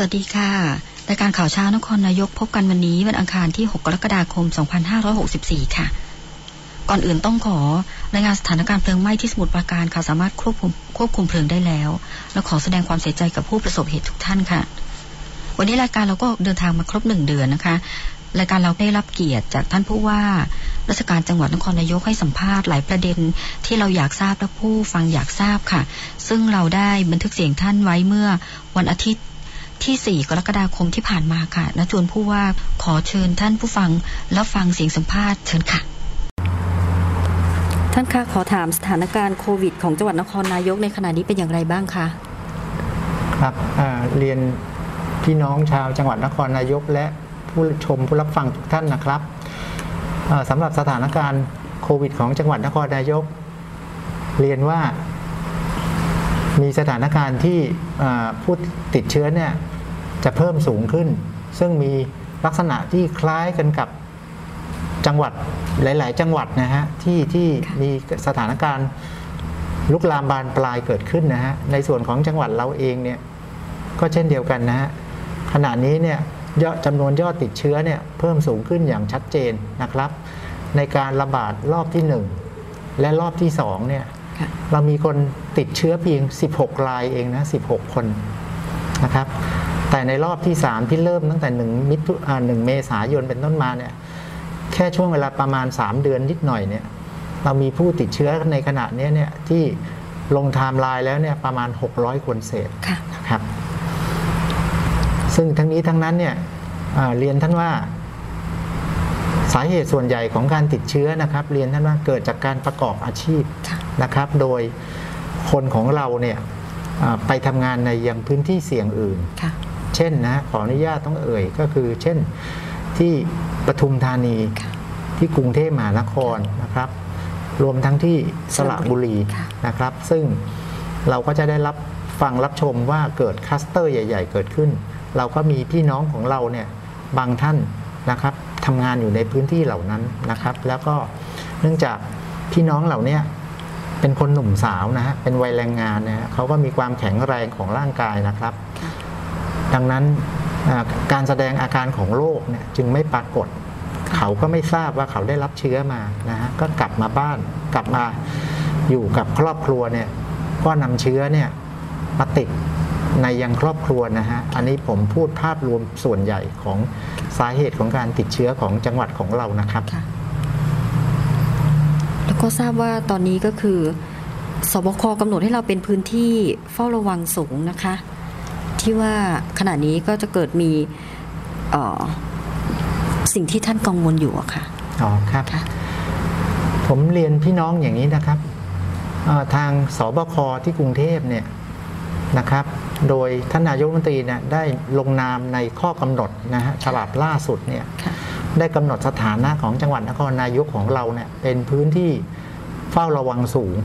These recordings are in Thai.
สวัสดีค่ะรายการข่าวเช้านครนายกพบกันวันนี้วันอังคารที่ 6 กรกฎาคม 2564 ค่ะ ก่อนอื่นต้องขอรายงานสถานการณ์เพลิงไหม้ที่สมุทรปราการค่ะสามารถควบคุมควบคุมเพลิงได้แล้ว และขอแสดงความเสียใจกับผู้ประสบเหตุทุกท่านค่ะ วันนี้รายการเราก็เดินทางมาครบหนึ่งเดือนนะคะรายการเราได้รับเกียรติจากท่านผู้ว่า ราชการจังหวัดนครนายกให้สัมภาษณ์หลายประเด็นที่เราอยากทราบและผู้ฟังอยากทราบค่ะ ซึ่งเราได้บันทึกเสียงท่านไว้เมื่อวันอาทิตย์ ที่ 4 กรกฎาคมที่ผ่านมาค่ะณจวนผู้ว่าขอเชิญท่านผู้ฟังแล้วฟังเสียงสัมภาษณ์เชิญค่ะ ท่านคะขอถามสถานการณ์โควิด ของจังหวัดนครนายกในขณะนี้เป็นอย่างไรบ้างคะครับเรียนพี่น้องชาวจังหวัดนครนายก และผู้ชมผู้รับฟังทุกท่านนะครับสำหรับสถานการณ์โควิด ของจังหวัดนครนายก เรียนว่า มีสถานการณ์ที่ผู้ติดเชื้อเนี่ยจะเพิ่มสูงขึ้น ซึ่งมีลักษณะที่คล้ายกันกับจังหวัดหลาย ๆ จังหวัดนะฮะที่ที่มีสถานการณ์ลุกลามบานปลายเกิดขึ้นนะฮะในส่วนของจังหวัดเราเองเนี่ยก็เช่นเดียวกันนะฮะขณะนี้เนี่ยยอดจำนวนยอดติดเชื้อเนี่ยเพิ่มสูงขึ้นอย่างชัดเจนนะครับ ในการระบาดรอบที่ 1 และรอบที่2เนี่ย เรามีคนติดเชื้อเพียง 16 รายเองนะ 16 คนนะครับ แต่ในรอบที่ 3 ที่เริ่มตั้งแต่1มิถุหนึ่งเมษายนเป็นต้นมาเนี่ย แค่ช่วงเวลาประมาณ 3 เดือนนิดหน่อยเนี่ย เรามีผู้ติดเชื้อในขณะนี้เนี่ยที่ลงไทม์ไลน์แล้วเนี่ยประมาณ 600 คนเศษนะครับ ซึ่งทั้งนี้ทั้งนั้นเนี่ยเรียนท่านว่า สาเหตุส่วนใหญ่ของการติดเชื้อนะครับ เรียนท่านว่าเกิดจากการประกอบอาชีพนะครับ โดยคนของเราเนี่ยไปทำงานในยังพื้นที่เสี่ยงอื่น เช่นนะขออนุญาตต้องเอ่ยก็คือเช่นที่ปทุมธานีที่กรุงเทพมหานครนะครับ รวมทั้งที่สระบุรีนะครับ ซึ่งเราก็จะได้รับฟังรับชมว่าเกิดคลัสเตอร์ใหญ่ ๆ เกิดขึ้น เราก็มีพี่น้องของเราเนี่ยบางท่านนะครับ ทำงานอยู่ในพื้นที่เหล่านั้นนะครับ แล้วก็เนื่องจากพี่น้องเหล่านี้เป็นคนหนุ่มสาวนะฮะเป็นวัยแรงงานนะฮะเขาก็มีความแข็งแรงของร่างกายนะครับ ดังนั้นการแสดงอาการของโรคเนี่ยจึงไม่ปรากฏ เขาก็ไม่ทราบว่าเขาได้รับเชื้อมานะฮะก็กลับมาบ้านกลับมาอยู่กับครอบครัวเนี่ยก็นำเชื้อเนี่ยมาติด ในยังครอบครัวนะฮะ อันนี้ผมพูดภาพรวมส่วนใหญ่ของสาเหตุของการติดเชื้อของจังหวัดของเรานะครับ แล้วก็ทราบว่าตอนนี้ก็คือสบคกำหนดให้เราเป็นพื้นที่เฝ้าระวังสูงนะคะ ที่ว่าขณะนี้ก็จะเกิดมีสิ่งที่ท่านกังวลอยู่อะค่ะ อ๋อครับ ผมเรียนพี่น้องอย่างนี้นะครับทางสบคที่กรุงเทพเนี่ยนะครับ โดยท่านนายกรัฐมนตรีเนี่ยได้ลงนามในข้อกำหนดนะฮะฉบับล่าสุดเนี่ยได้กำหนดสถานะของจังหวัดนครนายกของเราเนี่ยเป็นพื้นที่เฝ้าระวังสูง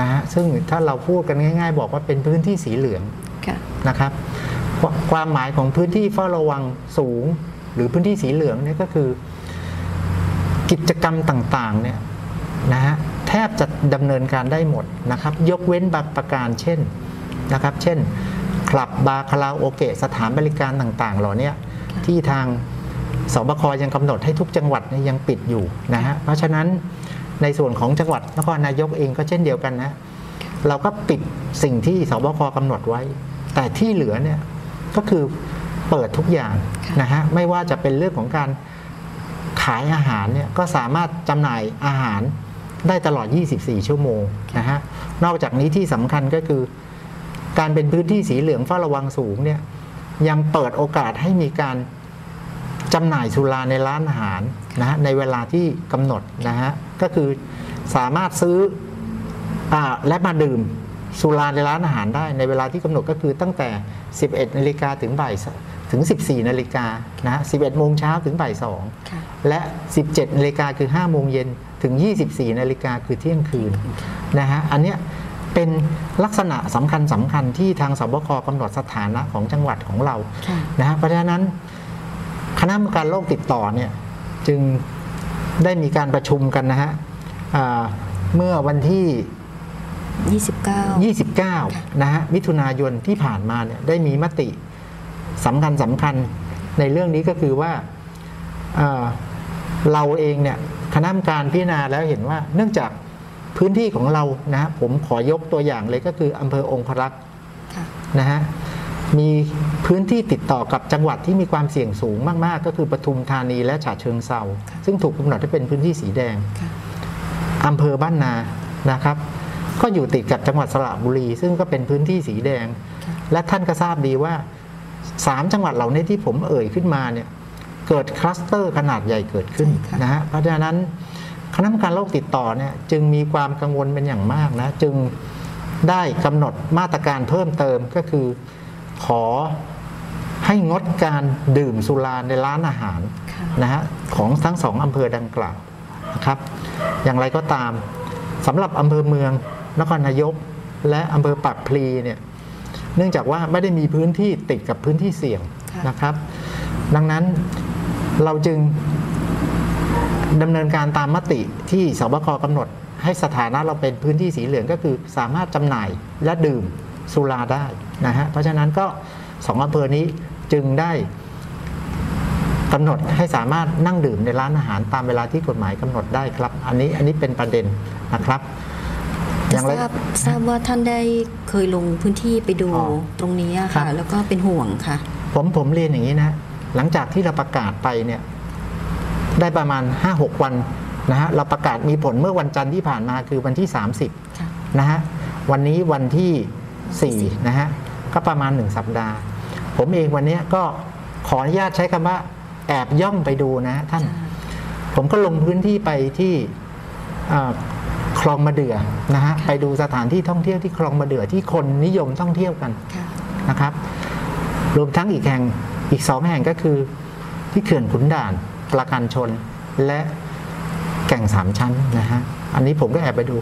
นะฮะซึ่งถ้าเราพูดกันง่าย ๆ บอกว่าเป็นพื้นที่สีเหลืองนะครับความหมายของพื้นที่เฝ้าระวังสูง หรือพื้นที่สีเหลืองเนี่ยก็คือ กิจกรรมต่างๆเนี่ยนะฮะแทบจะดำเนินการได้หมดนะครับ ยกเว้นบางประการเช่นนะครับ เช่น คลับบาร์คาราโอเกะสถานบริการต่างๆ เหล่านี้ที่ทางสบคยังกำหนดให้ทุกจังหวัดยังปิดอยู่นะฮะเพราะฉะนั้นในส่วนของจังหวัดนครนายกเองก็เช่นเดียวกันนะ เราก็ปิดสิ่งที่สบคกำหนดไว้ แต่ที่เหลือเนี่ยก็คือเปิดทุกอย่างนะฮะไม่ว่าจะเป็นเรื่องของการขายอาหารเนี่ยก็สามารถจำหน่ายอาหารได้ตลอด 24 ชั่วโมงนะฮะนอกจากนี้ที่สำคัญก็คือ การเป็นพื้นที่สีเหลืองเฝ้าระวังสูงเนี่ยยังเปิดโอกาสให้มีการจำหน่ายสุราในร้านอาหารนะฮะในเวลาที่กำหนดนะฮะก็คือสามารถซื้ออและมาดื่มสุราในร้านอาหารได้ในเวลาที่กำหนดก็คือตั้งแต่ 11นาฬิกาถึงบ่ายถึง 14นาฬิกานะฮะ11โมงเช้าถึงบ่าย2และ 17นาฬิกาคือ5โมงเย็นถึง 24นาฬิกาคือเที่ยงคืนนะฮะอันเนี้ย เป็นลักษณะสำคัญสำคัญที่ทางสบคกำหนดสถานะของจังหวัดของเรานะฮะเพราะฉะนั้นคณะกรรมการโรคติดต่อเนี่ยจึงได้มีการประชุมกันนะฮะเมื่อวันที่ 29 29 นะฮะมิถุนายนที่ผ่านมาเนี่ยได้มีมติสำคัญสำคัญในเรื่องนี้ก็คือว่าเอ่อเราเองเนี่ยคณะกรรมการพิจารณาแล้วเห็นว่าเนื่องจาก พื้นที่ของเรานะฮะผมขอยกตัวอย่างเลยก็คืออำเภอองครักษ์ค่ะนะฮะมีพื้นที่ติดต่อกับจังหวัดที่มีความเสี่ยงสูงมาก ๆ ก็คือปทุมธานีและฉะเชิงเซาซึ่งถูกกำหนดให้เป็นพื้นที่สีแดงค่ะอำเภอบ้านนานะครับ ก็อยู่ติดกับจังหวัดสระบุรี ซึ่งก็เป็นพื้นที่สีแดงค่ะและท่านก็ทราบดีว่าสามจังหวัดเหล่านี้ที่ผมเอ่ยขึ้นมาเนี่ยเกิดคลัสเตอร์ขนาดใหญ่เกิดขึ้นใช่ค่ะนะฮะเพราะฉะนั้น คณะกรรมการโรคติดต่อเนี่ยจึงมีความกังวลเป็นอย่างมากนะจึงได้กำหนดมาตรการเพิ่มเติมก็คือ ขอให้งดการดื่มสุราในร้านอาหารนะฮะของทั้งสองอำเภอดังกล่าวนะครับ อย่างไรก็ตามสำหรับอำเภอเมืองนครนายก และอำเภอปากพลีเนี่ยเนื่องจากว่าไม่ได้มีพื้นที่ติดกับพื้นที่เสี่ยงนะครับ ดังนั้นเราจึง ดำเนินการตามมติที่สบคกำหนด ให้สถานะเราเป็นพื้นที่สีเหลืองก็คือสามารถจำหน่ายและดื่มสุราได้นะฮะเพราะฉะนั้นก็สองอำเภอนี้จึงได้กำหนดให้สามารถนั่งดื่มในร้านอาหารตามเวลาที่กฎหมายกำหนดได้ครับ อันนี้อันนี้เป็นประเด็นนะครับจะอย่างไรทราบทราบว่าท่านได้เคยลงพื้นที่ไปดูอ๋อตรงนี้อะครัค่ะบแล้วก็เป็นห่วงค่ะ ผมผมเรียนอย่างนี้นะ หลังจากที่เราประกาศไปเนี่ย ได้ประมาณ 5-6 วันนะฮะเราประกาศมีผลเมื่อวันจันทร์ที่ผ่านมาคือวันที่ 30ค่ะนะฮะวันนี้วันที่4นะฮะก็ประมาณ 1 สัปดาห์ ผมเองวันเนี้ยก็ขออนุญาตใช้คำว่าแอบย่องไปดูนะฮะท่าน ผมก็ลงพื้นที่ไปที่เอ่อคลองมะเดื่อนะฮะค่ะไปดูสถานที่ท่องเที่ยวที่คลองมะเดื่อที่คนนิยมท่องเที่ยวกันค่ะนะครับ รวมทั้งอีกแห่งอีกสองแห่งก็คือที่เขื่อนขุนด่าน ประการชนและแก่งสามชั้นนะฮะอันนี้ผมก็แอบไปดู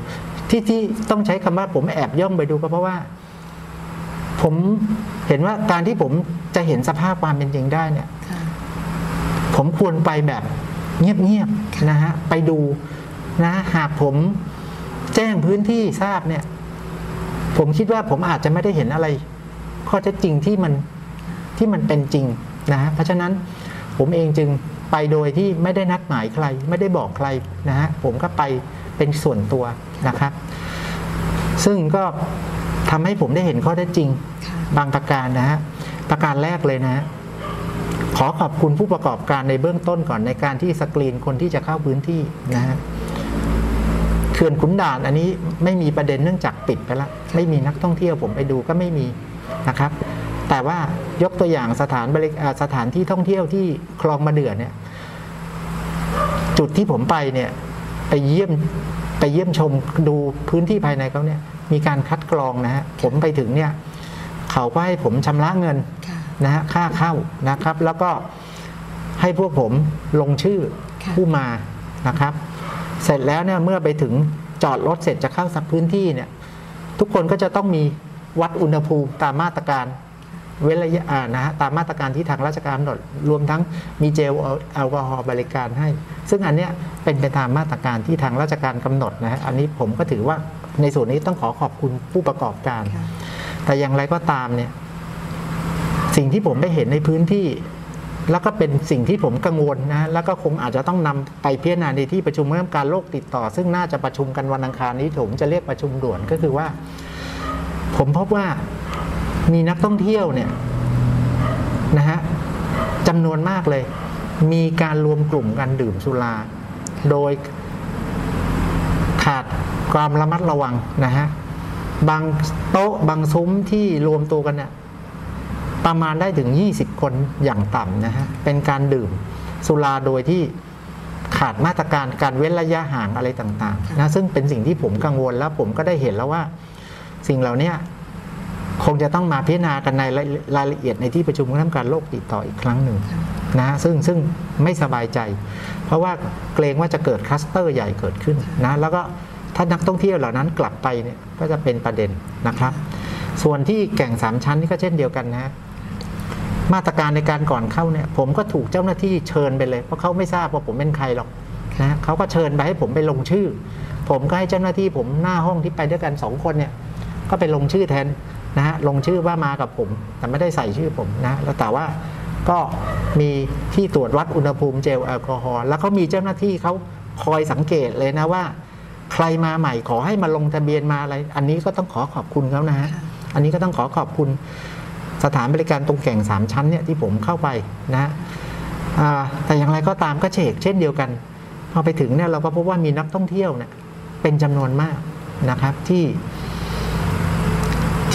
ที่ที่ต้องใช้คำว่าผมแอบย่องไปดูก็เพราะว่า ผมเห็นว่าการที่ผมจะเห็นสภาพความเป็นจริงได้เนี่ยค่ะผมควรไปแบบเงียบๆนะฮะไปดูนะหากผมแจ้งพื้นที่ทราบเนี่ย ผมคิดว่าผมอาจจะไม่ได้เห็นอะไร ข้อเท็จจริงที่มันที่มันเป็นจริงนะฮะเพราะฉะนั้นผมเองจึง ไปโดยที่ไม่ได้นัดหมายใคร ไม่ได้บอกใครนะฮะผมก็ไปเป็นส่วนตัวนะครับ ซึ่งก็ทำให้ผมได้เห็นข้อเท็จจริงค่ะบางประการนะฮะประการแรกเลยนะฮะขอขอบคุณผู้ประกอบการในเบื้องต้นก่อนในการที่สกรีนคนที่จะเข้าพื้นที่นะฮะเขื่อนขุนด่านอันนี้ไม่มีประเด็นเนื่องจากปิดไปแล้วไม่มีนักท่องเที่ยวผมไปดูก็ไม่มีนะครับ แต่ว่ายกตัวอย่างสถานบริอ่าสถานที่ท่องเที่ยวที่คลองมาเดือเนี่ยจุดที่ผมไปเนี่ยไปเยี่ยมไปเยี่ยมชมดูพื้นที่ภายในเขาเนี่ยมีการคัดกรองนะฮะผมไปถึงเนี่ยเขาก็ให้ผมชำระเงินค่ะนะฮะค่าเข้านะครับ แล้วก็ให้พวกผมลงชื่อค่ะผู้มานะครับ เสร็จแล้วเนี่ยเมื่อไปถึงจอดรถเสร็จจะเข้าสักพื้นที่เนี่ยทุกคนก็จะต้องมีวัดอุณหภูมิตามมาตรการ เว้นระยะอ่านะฮะตามมาตรการที่ทางราชการกำหนดรวมทั้งมีเจลแอลกอฮอล์บริการให้ ซึ่งอันเนี้ยเป็นไปตามมาตรการที่ทางราชการกำหนดนะฮะอันนี้ผมก็ถือว่าในส่วนนี้ต้องขอขอบคุณผู้ประกอบการค่ะแต่อย่างไรก็ตามเนี่ยสิ่งที่ผมได้เห็นในพื้นที่ แล้วก็เป็นสิ่งที่ผมกังวลนะแล้วก็คงอาจจะต้องนำไปพิจารณาในที่ประชุมเรื่องการโรคติดต่อ ซึ่งน่าจะประชุมกันวันอังคารนี้ผมจะเรียกประชุมด่วนก็คือว่า ผมพบว่า มีนักท่องเที่ยวเนี่ยนะฮะจำนวนมากเลย มีการรวมกลุ่มกันดื่มสุรา โดยขาดความระมัดระวังนะฮะบางโต๊ะบางซุ้มที่รวมตัวกันเนี่ยประมาณได้ถึง 20 คนอย่างต่ำนะฮะ เป็นการดื่มสุราโดยที่ขาดมาตรการการเว้นระยะห่างอะไรต่างๆนะซึ่งเป็นสิ่งที่ผมกังวลแล้วผมก็ได้เห็นแล้วว่า สิ่งเหล่านี้ คงจะต้องมาพิจารณากันในรายละเอียดในที่ประชุมคณะกรรมการโรคติดต่ออีกครั้งหนึ่งนะฮะซึ่งซึ่งไม่สบายใจ เพราะว่าเกรงว่าจะเกิดคลัสเตอร์ใหญ่เกิดขึ้นนะแล้วก็ถ้านักท่องเที่ยวเหล่านั้นกลับไปเนี่ยก็จะเป็นประเด็นนะครับ ส่วนที่แก่งสามชั้นนี่ก็เช่นเดียวกันนะฮะมาตรการในการก่อนเข้าเนี่ยผมก็ถูกเจ้าหน้าที่เชิญไปเลย เพราะเขาไม่ทราบว่าผมเป็นใครหรอกนะเขาก็เชิญไปให้ผมไปลงชื่อ ผมก็ให้เจ้าหน้าที่ผมหน้าห้องที่ไปด้วยกันสองคนเนี่ยก็ไปลงชื่อแทน นะฮะลงชื่อว่ามากับผม แต่ไม่ได้ใส่ชื่อผมนะแล้วแต่ว่าก็มีที่ตรวจวัดอุณหภูมิเจลแอลกอฮอล์แล้วก็มีเจ้าหน้าที่เขาคอยสังเกตเลยนะว่า ใครมาใหม่ขอให้มาลงทะเบียนมาอะไร อันนี้ก็ต้องขอขอบคุณเขานะฮะค่ะอันนี้ก็ต้องขอขอบคุณสถานบริการตรงแก่งสามชั้นเนี่ยที่ผมเข้าไปนะฮะอ่าแต่อย่างไรก็ตามก็เชกเช่นเดียวกัน พอไปถึงเนี่ยเราก็พบว่ามีนักท่องเที่ยวเนี่ยเป็นจำนวนมากนะครับที่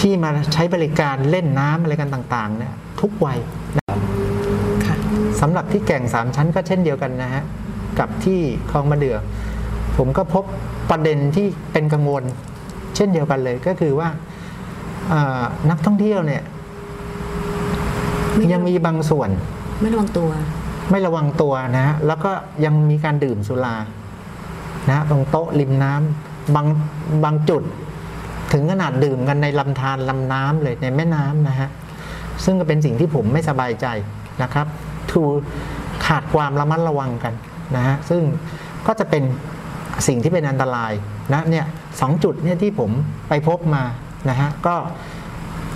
ที่มาใช้บริการเล่นน้ำอะไรกันต่างๆเนี่ยทุกวัยค่ะสำหรับที่แก่งสามชั้นก็เช่นเดียวกันนะฮะกับที่คลองมะเดือผมก็พบประเด็นที่เป็นกังวล เช่นเดียวกันเลยก็คือว่าเอ่อนักท่องเที่ยวเนี่ยไม่ยังมีบางส่วน ไม่ระวังตัว ไม่ระวังตัวนะฮะแล้วก็ยังมีการดื่มสุรานะฮะตรงโต๊ะริมน้ำบางบางจุด ถึงขนาดดื่มกันในลำธารลำน้ำเลยในแม่น้ำนะฮะซึ่งก็เป็นสิ่งที่ผมไม่สบายใจนะครับทูขาดความระมัดระวังกันนะฮะซึ่งก็จะเป็นสิ่งที่เป็นอันตรายนะเนี่ยสองจุดเนี่ยที่ผมไปพบมานะฮะก็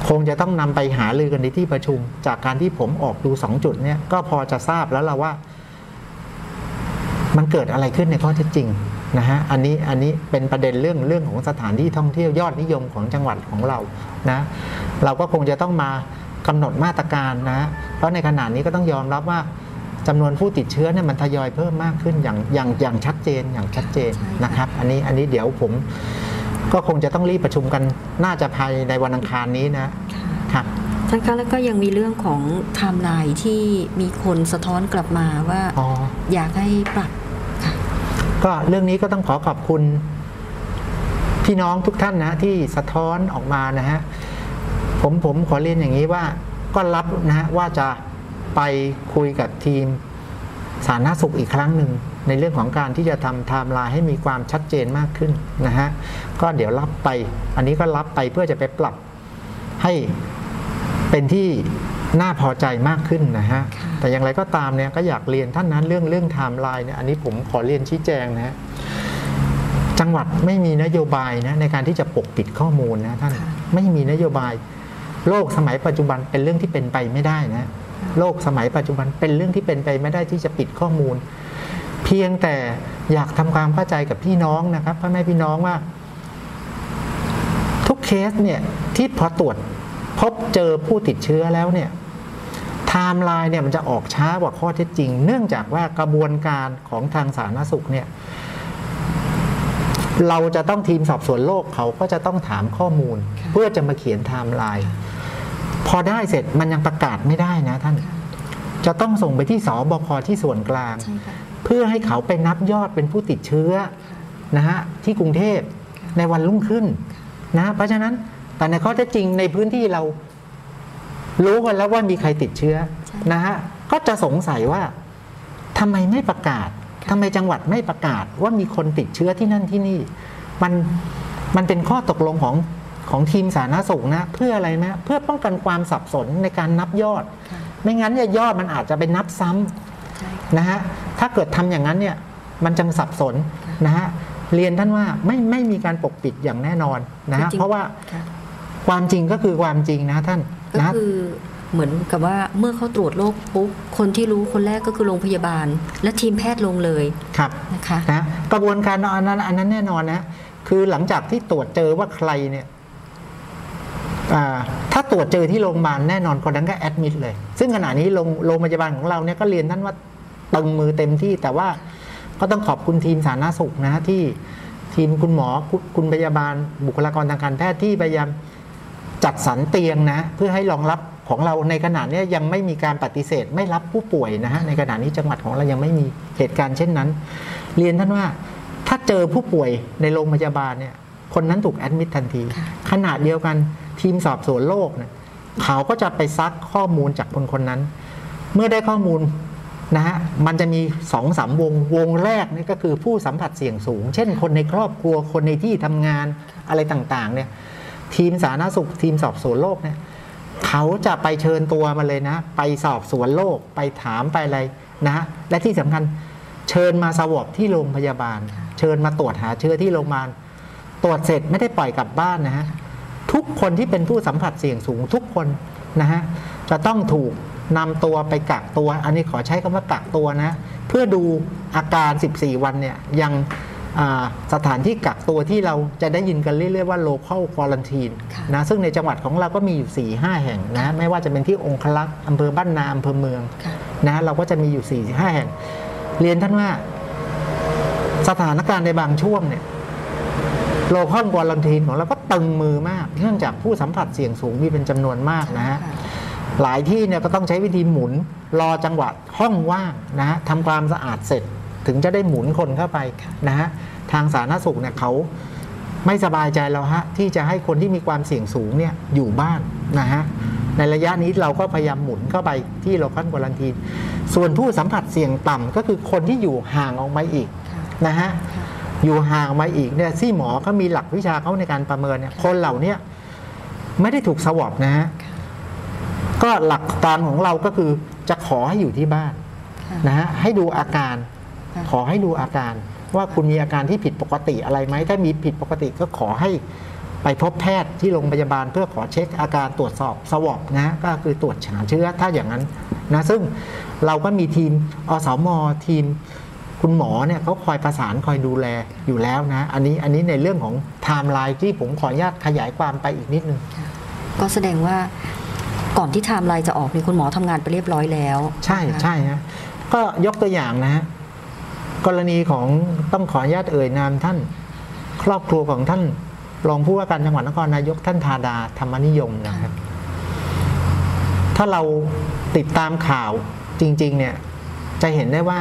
คงจะต้องนำไปหาลือกันในที่ประชุม จากการที่ผมออกดูสองจุดเนี่ยก็พอจะทราบแล้วล่ะว่า มันเกิดอะไรขึ้นในข้อเท็จจริง นะฮะอันนี้อันนี้เป็นประเด็นเรื่องเรื่องของสถานที่ท่องเที่ยวยอดนิยมของจังหวัดของเรานะเราก็คงจะต้องมากำหนดมาตรการนะ เพราะในขณะนี้ก็ต้องยอมรับว่าจำนวนผู้ติดเชื้อเนี่ยมันทยอยเพิ่มมากขึ้นอย่างอย่างอย่างชัดเจนอย่างชัดเจนใช่ค่ะนะครับ อันนี้อันนี้เดี๋ยวผมก็คงจะต้องรีบประชุมกันน่าจะภายในวันอังคารนี้นะครับท่านคะแล้วก็ยังมีเรื่องของไทม์ไลน์ที่มีคนสะท้อนกลับมาว่าอ๋ออยากให้ปรับค่ะ ก็เรื่องนี้ก็ต้องขอขอบคุณพี่น้องทุกท่านนะที่สะท้อนออกมานะฮะผมผมขอเรียนอย่างนี้ว่าก็รับนะฮะว่าจะไปคุยกับทีมสาธารณสุขอีกครั้งหนึ่งในเรื่องของการที่จะทำไทม์ไลน์ให้มีความชัดเจนมากขึ้นนะฮะก็เดี๋ยวรับไป อันนี้ก็รับไปเพื่อจะไปปรับให้เป็นที่ น่าพอใจมากขึ้นนะฮะค่ะแต่อย่างไรก็ตามเนี่ยก็อยากเรียนท่านนั้นเรื่องเรื่องไทม์ไลน์เนี่ยอันนี้ผมขอเรียนชี้แจงนะฮะจังหวัดไม่มีนโยบายนะในการที่จะปกปิดข้อมูลนะท่านค่ะไม่มีนโยบาย โลกสมัยปัจจุบันเป็นเรื่องที่เป็นไปไม่ได้นะโลกสมัยปัจจุบันเป็นเรื่องที่เป็นไปไม่ได้ที่จะปิดข้อมูล เพียงแต่อยากทำความเข้าใจกับพี่น้องนะครับพ่อแม่พี่น้องว่า ทุกเคสเนี่ยที่พอตรวจพบเจอผู้ติดเชื้อแล้วเนี่ย ไทม์ไลน์เนี่ยมันจะออกช้ากว่าข้อเท็จจริง เนื่องจากว่ากระบวนการของทางสาธารณสุขเนี่ยเราจะต้องทีมสอบสวนโรคเขาก็จะต้องถามข้อมูลค่ะเพื่อจะมาเขียนไทม์ไลน์พอได้เสร็จมันยังประกาศไม่ได้นะท่าน จะต้องส่งไปที่ศบคที่ส่วนกลางใช่ค่ะเพื่อให้เขาไปนับยอดเป็นผู้ติดเชื้อนะฮะที่กรุงเทพในวันรุ่งขึ้นนะเพราะฉะนั้นแต่ในข้อเท็จจริงในพื้นที่เรา รู้กันแล้วว่ามีใครติดเชื้อใช่นะฮะก็จะสงสัยว่าทำไมไม่ประกาศทำไมจังหวัดไม่ประกาศว่ามีคนติดเชื้อที่นั่นที่นี่ มันมันเป็นข้อตกลงของของทีมสาธารณสุขนะ เพื่ออะไรนะเพื่อป้องกันความสับสนในการนับยอดค่ะไม่งั้นเนี่ยยอดมันอาจจะไปนับซ้ำใช่ค่ะนะฮะถ้าเกิดทำอย่างนั้นเนี่ยมันจะสับสนนะฮะเรียนท่านว่าไม่ไม่มีการปกปิดอย่างแน่นอนนะฮะจริงๆเพราะว่าค่ะความจริงก็คือความจริงนะท่าน ก็นะคือเหมือนกับว่าเมื่อเขาตรวจโรคปุ๊บคนที่รู้คนแรกก็คือโรงพยาบาล และทีมแพทย์ลงเลยครับนะคะนะกระบวนการอันนั้นอันนั้นแน่นอนนะคือหลังจากที่ตรวจเจอว่าใครเนี่ยอ่าถ้าตรวจเจอที่โรงพยาบาลแน่นอนคนนั้นก็แอดมิดเลย ซึ่งขณะนี้โรงโรงพยาบาลของเราเนี่ยก็เรียนท่านว่าตึงมือเต็มที่แต่ว่าก็ต้องขอบคุณทีมสาธารณสุขนะที่ทีมคุณหมอคุณคุณพยาบาลบุคลากรทางการแพทย์ที่พยายาม จัดสรรเตียงนะ เพื่อให้รองรับของเราในขณะเนี้ยยังไม่มีการปฏิเสธไม่รับผู้ป่วยนะฮะในขณะนี้จังหวัดของเรายังไม่มีเหตุการณ์เช่นนั้น เรียนท่านว่าถ้าเจอผู้ป่วยในโรงพยาบาลเนี่ยคนนั้นถูกแอดมิดทันทีค่ะขนาดเดียวกันทีมสอบสวนโรคเนี่ยเขาก็จะไปซักข้อมูลจากคนคนนั้น เมื่อได้ข้อมูลนะฮะมันจะมีสองสามวงวงแรกนี่ก็คือผู้สัมผัสเสี่ยงสูง เช่น คนในครอบครัวคนในที่ทำงานอะไรต่างๆเนี่ย ทีมสาธารณสุขทีมสอบสวนโรคเนี่ยเขาจะไปเชิญตัวมาเลยนะ ไปสอบสวนโรคไปถามไปอะไรนะ และที่สำคัญเชิญมาสวอปที่โรงพยาบาล เชิญมาตรวจหาเชื้อที่โรงพยาบาลตรวจเสร็จไม่ได้ปล่อยกลับบ้านนะฮะทุกคนที่เป็นผู้สัมผัสเสี่ยงสูงทุกคนนะฮะจะต้องถูกนำตัวไปกักตัว อันนี้ขอใช้คำว่ากักตัวนะ เพื่อดูอาการ 14 วันเนี่ยยัง สถานที่กักตัวที่เราจะได้ยินกันเรื่อยๆว่า local quarantine ค่ะนะซึ่งในจังหวัดของเราก็มีอยู่ 4 5 แห่งนะไม่ว่าจะเป็นที่องคลักษ์อำเภอบ้านนาอำเภอเมืองค่ะนะฮะเราก็จะมีอยู่4ี่ห้าแห่ง เรียนท่านว่าสถานการณ์ในบางช่วงเนี่ยโลคอนวอลันทีนของเราก็ตึงมือมาก เนื่องจากผู้สัมผัสเสี่ยงสูงมีเป็นจำนวนมากนะฮะค่ะหลายที่เนี่ยก็ต้องใช้วิธีหมุนรอจังหวะห้องว่างนะฮะทำความสะอาดเสร็จ ถึงจะได้หมุนคนเข้าไปนะฮะทางสาธารณสุขเนี่ยเขาไม่สบายใจแล้วฮะที่จะให้คนที่มีความเสี่ยงสูงเนี่ยอยู่บ้านนะฮะในระยะนี้เราก็พยายามหมุนเข้าไปที่โลคอนวอลันทีนส่วนผู้สัมผัสเสี่ยงต่ำก็คือคนที่อยู่ห่างออกมาอีกนะฮะอยู่ห่างมาอีกเนี่ยที่หมอเขามีหลักวิชาเขาในการประเมินเนี่ยคนเหล่านี้ไม่ได้ถูกสวอปนะฮะก็หลักการของเราก็คือจะขอให้อยู่ที่บ้านนะฮะให้ดูอาการ ขอให้ดูอาการว่าคุณมีอาการที่ผิดปกติอะไรไหม ถ้ามีผิดปกติก็ขอให้ไปพบแพทย์ที่โรงพยาบาลเพื่อขอเช็คอาการตรวจสอบ swab นะฮะก็คือตรวจหาเชื้อถ้าอย่างนั้นนะซึ่งเราก็มีทีมอสม.ทีมคุณหมอเนี่ยเขาคอยประสานคอยดูแลอยู่แล้วนะ อันนี้อันนี้ในเรื่องของไทม์ไลน์ที่ผมขออนุญาตขยายความไปอีกนิดนึง ก็แสดงว่าก่อนที่ไทม์ไลน์จะออกนี่คุณหมอทำงานไปเรียบร้อยแล้ว ใช่นะคะใช่ฮะก็ยกตัวอย่างนะฮะ กรณีของต้องขออนุญาตเอ่ยนามท่าน ครอบครัวของท่านรองผู้ว่าราชการจังหวัดนครนายกท่านธาดาธรรมนิยมนะครับ ถ้าเราติดตามข่าวจริง ๆ เนี่ย จะเห็นได้ว่า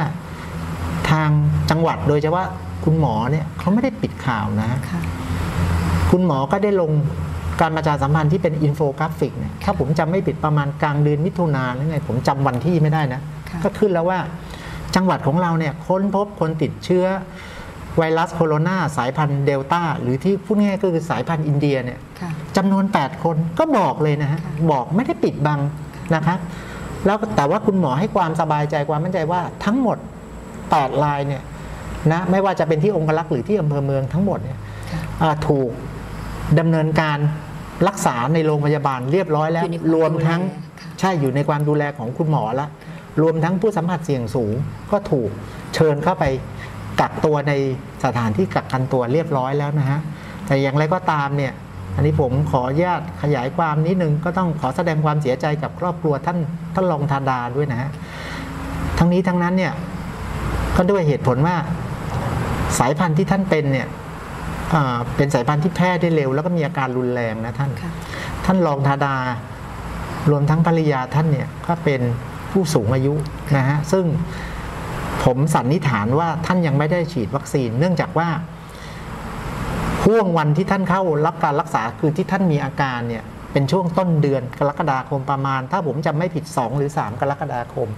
ทางจังหวัดโดยเฉพาะคุณหมอเนี่ยเขาไม่ได้ปิดข่าวนะค่ะคุณหมอก็ได้ลงการประชาสัมพันธ์ที่เป็นอินโฟกราฟิกเนี่ยถ้าผมจำไม่ผิดประมาณกลางเดือนมิถุนาหรือไงผมจำวันที่ไม่ได้นะค่ะก็ขึ้นแล้วว่า จังหวัดของเราเนี่ยค้นพบคนติดเชื้อไวรัสโคโรนาสายพันธุ์เดลต้า หรือที่พูดง่ายๆก็คือสายพันธุ์อินเดียเนี่ยค่ะจำนวน 8 คนก็บอกเลยนะฮะค่ะบอกไม่ได้ปิดบังนะครับแล้วแต่ว่าคุณหมอให้ความสบายใจความมั่นใจว่าทั้งหมด8รายเนี่ยนะไม่ว่าจะเป็นที่องคลักษ์หรือที่อำเภอเมืองทั้งหมดเนี่ยค่ะอ่าถูกดำเนินการรักษาในโรงพยาบาลเรียบร้อยแล้วอยู่ในความรวมทั้งดูแลค่ะใช่อยู่ในความดูแลของคุณหมอละ รวมทั้งผู้สัมผัสเสี่ยงสูงก็ถูกเชิญเข้าไปกักตัวในสถานที่กักกันตัวเรียบร้อยแล้วนะฮะแต่อย่างไรก็ตามเนี่ยอันนี้ผมขออนุญาตขยายความนิดนึงก็ต้องขอแสดงความเสียใจกับครอบครัวท่านท่านรองธาดาด้วยนะฮะทั้งนี้ทั้งนั้นเนี่ยก็ด้วยเหตุผลว่าสายพันธุ์ที่ท่านเป็นเนี่ยอ่าเป็นสายพันธุ์ที่แพร่ได้เร็ว แล้วก็มีอาการรุนแรงนะท่านค่ะท่านรองธาดารวมทั้งภรรยาท่านเนี่ยก็เป็น ผู้สูงอายุนะฮะซึ่งผมสันนิษฐานว่าท่านยังไม่ได้ฉีดวัคซีน เนื่องจากว่าห่วงวันที่ท่านเข้ารับการรักษาคือที่ท่านมีอาการเนี่ยเป็นช่วงต้นเดือนกรกฎาคมประมาณ ถ้าผมจำไม่ผิด 2 หรือ 3 กรกฎาคม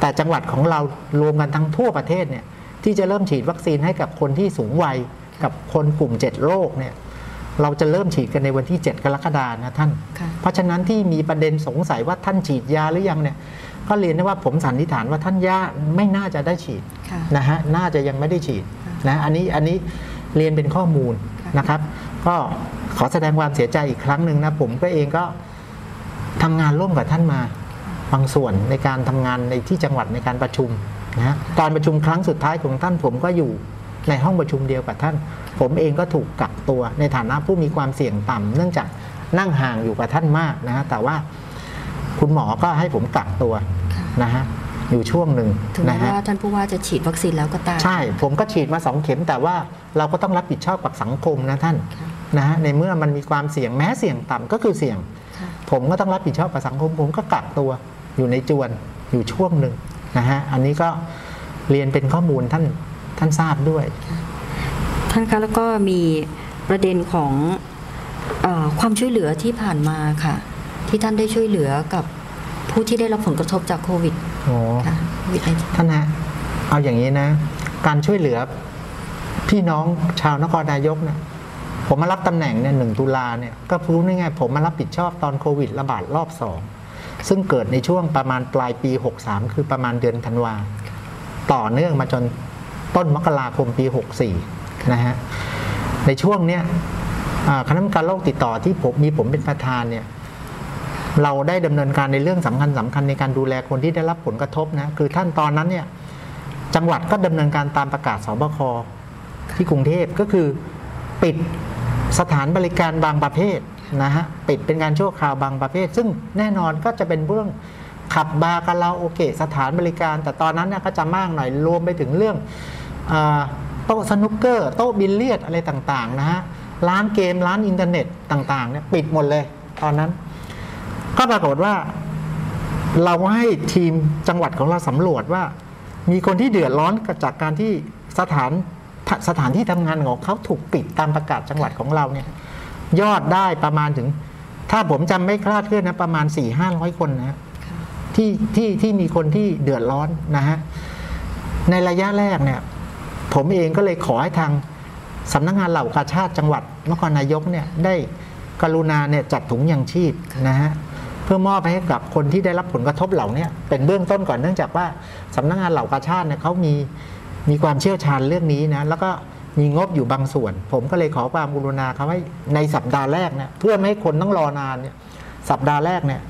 แต่จังหวัดของเรารวมกันทั้งทั่วประเทศเนี่ยที่จะเริ่มฉีดวัคซีนให้กับคนที่สูงวัยกับคนกลุ่ม 7 โรคเนี่ยเราจะเริ่มฉีดกันในวันที่ 7 กรกฎานะท่านค่ะเพราะฉะนั้นที่มีประเด็นสงสัยว่าท่านฉีดยาหรือยังเนี่ย ก็เรียนได้ว่าผมสันนิษฐานว่าท่านย่าไม่น่าจะได้ฉีดค่ะนะฮะน่าจะยังไม่ได้ฉีดนะอันนี้อันนี้เรียนเป็นข้อมูลค่ะนะครับ ก็ขอแสดงความเสียใจอีกครั้งหนึ่งนะผมก็เองก็ทำงานร่วมกับท่านมาบางส่วนในการทำงานในที่จังหวัดในการประชุมนะฮะการประชุมครั้งสุดท้ายของท่านผมก็อยู่ในห้องประชุมเดียวกับท่าน ผมเองก็ถูกกักตัวในฐานะผู้มีความเสี่ยงต่ำเนื่องจากนั่งห่างอยู่กับท่านมากนะฮะแต่ว่าคุณหมอก็ให้ผมกักตัวค่ะ นะฮะอยู่ช่วงหนึ่งถึงแม้นะฮะ ว่าท่านผู้ว่าจะฉีดวัคซีนแล้วก็ตาม ใช่ ผมก็ฉีดมาสองเข็มแต่ว่าเราก็ต้องรับผิดชอบกับสังคมนะท่านค่ะ นะฮะในเมื่อมันมีความเสี่ยงแม้เสี่ยงต่ำก็คือเสี่ยง ค่ะ ผมก็ต้องรับผิดชอบกับสังคม ผมก็กักตัวอยู่ในจวนอยู่ช่วงหนึ่งนะฮะอันนี้ก็เรียนเป็นข้อมูลท่านท่านทราบด้วย ท่านคะแล้วก็มีประเด็นของเออความช่วยเหลือที่ผ่านมาค่ะ ที่ท่านได้ช่วยเหลือกับ ผู้ที่ได้รับผลกระทบจากโควิดโอ้ค่ะโควิด19ท่านฮะเอาอย่างนี้นะ การช่วยเหลือพี่น้องชาวนครนายกเนี่ยผมมารับตำแหน่งเนี่ยหนึ่งตุลาเนี่ยก็พูดง่ายๆผมมารับผิดชอบตอนโควิดระบาดรอบสองซึ่งเกิดในช่วงประมาณปลายปี 63 คือประมาณเดือนธันวาต่อเนื่องมาจนต้นมกราคมปี 64 นะฮะ ในช่วงเนี้ยอ่าคณะกรรมการโรคติดต่อที่ผมมีผมเป็นประธานเนี่ย เราได้ดำเนินการในเรื่องสำคัญสำคัญในการดูแลคนที่ได้รับผลกระทบนะคือท่านตอนนั้นเนี่ยจังหวัดก็ดำเนินการตามประกาศสบคที่กรุงเทพก็คือปิดสถานบริการบางประเภทนะฮะปิดเป็นการชั่วคราวบางประเภท ซึ่งแน่นอนก็จะเป็นเรื่องผับบาร์คาราโอเกะสถานบริการ แต่ตอนนั้นเนี่ยก็จะมากหน่อยรวมไปถึงเรื่องอโต๊ะสนุกเกอร์โต๊ะบิลเลียดอะไรต่างๆนะฮะร้านเกมร้านอินเทอร์เน็ตต่างๆเนี่ยปิดหมดเลยตอนนั้น ก็ปรากฏว่า เราให้ทีมจังหวัดของเราสำรวจว่า มีคนที่เดือดร้อนจากการที่สถานสถานที่ทำงานของเขาถูกปิดตามประกาศจังหวัดของเราเนี่ย ยอดได้ประมาณถึง ถ้าผมจำไม่คลาดเคลื่อนนะประมาณ4ี่ห้าร้อยคนนะที่ที่ที่มีคนที่เดือดร้อนนะฮะในระยะแรกเนี่ย ผมเองก็เลยขอให้ทางสำนักงานเหล่ากาชาติจังหวัดนครนายกเนี่ยได้กรุณาเนี่ยจัดถุงยางชีพนะฮะ เพื่อมอบให้กับคนที่ได้รับผลกระทบเหล่านี้เป็นเบื้องต้นก่อนเนื่องจากว่าสำนักงานเหล่ากาชาติเนี่ยเขามีมีความเชี่ยวชาญเรื่องนี้นะแล้วก็มีงบอยู่บางส่วน ผมก็เลยขอความกรุณาเขาให้ในสัปดาห์แรกเนี่ยเพื่อไม่ให้คนต้องรอนานเนี่ยสัปดาห์แรกเนี่ย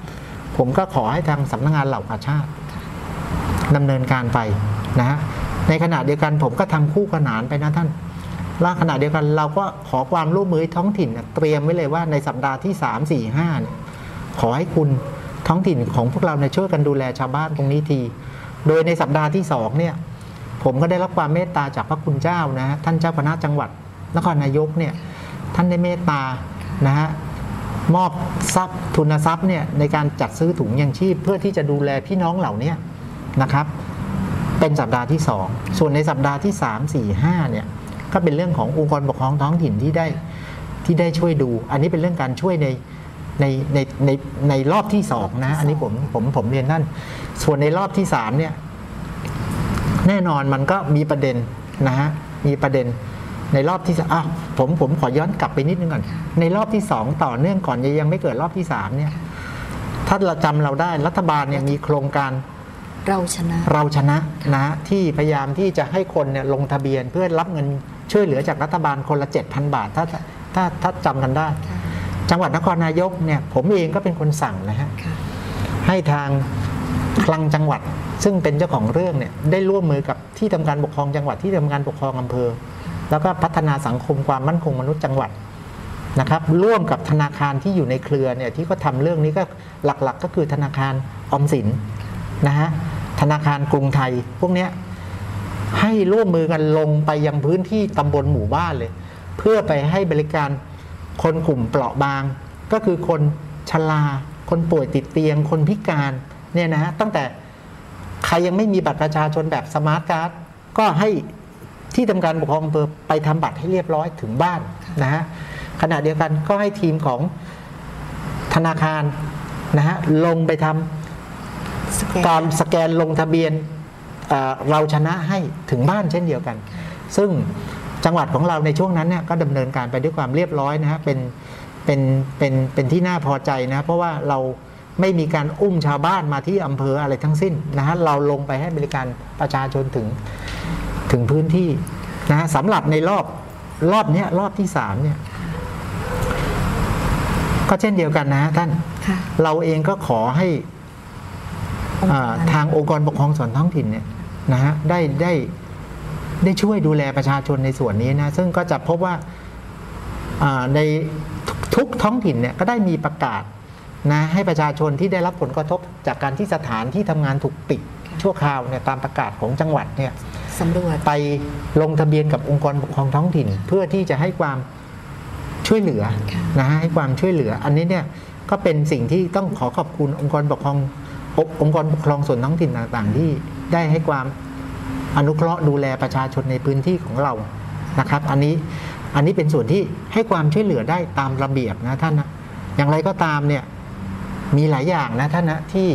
ผมก็ขอให้ทางสำนักงานเหล่ากาชาติดำเนินการไปนะฮะในขณะเดียวกันผมก็ทำคู่ขนานไปนะท่านแล้วขณะเดียวกันเราก็ขอความร่วมมือท้องถิ่นเนี่ยเตรียมไว้เลยว่าในสัปดาห์ที่ 3 4 5เนี่ย ขอให้คุณท้องถิ่นของพวกเราเนี่ยช่วยกันดูแลชาวบ้านตรงนี้ที โดยในสัปดาห์ที่2เนี่ยผมก็ได้รับความเมตตาจากพระคุณเจ้านะฮะท่านเจ้าคณะจังหวัดนครนายกเนี่ยท่านได้เมตตานะฮะมอบทรัพย์ทุนทรัพย์เนี่ยในการจัดซื้อถุงยังชีพ เพื่อที่จะดูแลพี่น้องเหล่านี้นะครับ เป็นสัปดาห์ที่ 2 ส่วนในสัปดาห์ที่ 3 4 5เนี่ยก็เป็นเรื่องขององค์กรปกครองท้องถิ่นที่ได้ที่ได้ช่วยดู อันนี้เป็นเรื่องการช่วยใน ในในในในรอบที่2นะ อันนี้ผมผมผมเรียนนั่น ส่วนในรอบที่3เนี่ยแน่นอนมันก็มีประเด็นนะฮะมีประเด็นในรอบที่อะผมผมขอย้อนกลับไปนิดนึงก่อน ในรอบที่สองต่อเนื่องก่อนยังไม่เกิดรอบที่สามเนี่ยถ้าเราจำเราได้รัฐบาลเนี่ยมีโครงการเราชนะ เราชนะนะที่พยายามที่จะให้คนเนี่ยลงทะเบียนเพื่อรับเงินช่วยเหลือจากรัฐบาลคนละ 7,000 บาท ถ้าถ้าถ้าจำกันได้ค่ะ จังหวัดนครนายกเนี่ยผมเองก็เป็นคนสั่งนะฮะค่ะให้ทางคลังจังหวัดซึ่งเป็นเจ้าของเรื่องเนี่ยได้ร่วมมือกับที่ทำการปกครองจังหวัดที่ทำการปกครองอำเภอ แล้วก็พัฒนาสังคมความมั่นคงมนุษย์จังหวัดนะครับร่วมกับธนาคารที่อยู่ในเครือเนี่ยที่เขาทำเรื่องนี้ก็หลักๆก็คือธนาคารออมสินนะฮะธนาคารกรุงไทยพวกเนี้ยให้ร่วมมือกันลงไปยังพื้นที่ตำบลหมู่บ้านเลย เพื่อไปให้บริการ คนกลุ่มเปราะบาง ก็คือคนชราคนป่วยติดเตียง คนพิการเนี่ยนะฮะตั้งแต่ใครยังไม่มีบัตรประชาชนแบบสมาร์ทการ์ดก็ให้ที่ทำการปกครองอำเภอไปทำบัตรให้เรียบร้อยถึงบ้านนะฮะขณะเดียวกันก็ให้ทีมของธนาคารนะฮะลงไปทำสแกนการสแกนลงทะเบียนเอ่อเราชนะให้ถึงบ้านเช่นเดียวกัน ซึ่ง จังหวัดของเราในช่วงนั้นเนี่ยก็ดำเนินการไปด้วยความเรียบร้อยนะฮะเป็นเป็นเป็นเป็นที่น่าพอใจนะเพราะว่าเราไม่มีการอุ้มชาวบ้านมาที่อำเภออะไรทั้งสิ้นนะฮะเราลงไปให้บริการประชาชนถึงถึงพื้นที่นะฮะสำหรับในรอบรอบเนี้ยรอบที่สามเนี่ยก็เช่นเดียวกันนะฮะท่านค่ะเราเองก็ขอให้องค์อ่าการทางองค์กรปกครองส่วนท้องถิ่นเนี่ยนะฮะได้ได้ได้ ช่วยดูแลประชาชนในส่วนนี้นะซึ่งก็จะพบว่าอ่าในทุกท้องถิ่นเนี่ยก็ได้มีประกาศนะให้ประชาชนที่ได้รับผลกระทบจากการที่สถานที่ทำงานถูกปิดชั่วคราวเนี่ยตามประกาศของจังหวัดเนี่ยสำรวจไปลงทะเบียนกับองค์กรปกครองท้องถิ่น เพื่อที่จะให้ความช่วยเหลือค่ะนะฮะให้ความช่วยเหลือ อันนี้เนี่ยก็เป็นสิ่งที่ต้องขอขอบคุณองค์กรปกครองององค์กรปกครองส่วนท้องถิ่นต่างๆ ที่ได้ให้ความ อนุเคราะห์ดูแลประชาชนในพื้นที่ของเรานะครับ อันนี้อันนี้เป็นส่วนที่ให้ความช่วยเหลือได้ตามระเบียบนะท่านนะอย่างไรก็ตามเนี่ยมีหลายอย่างนะท่านนะที่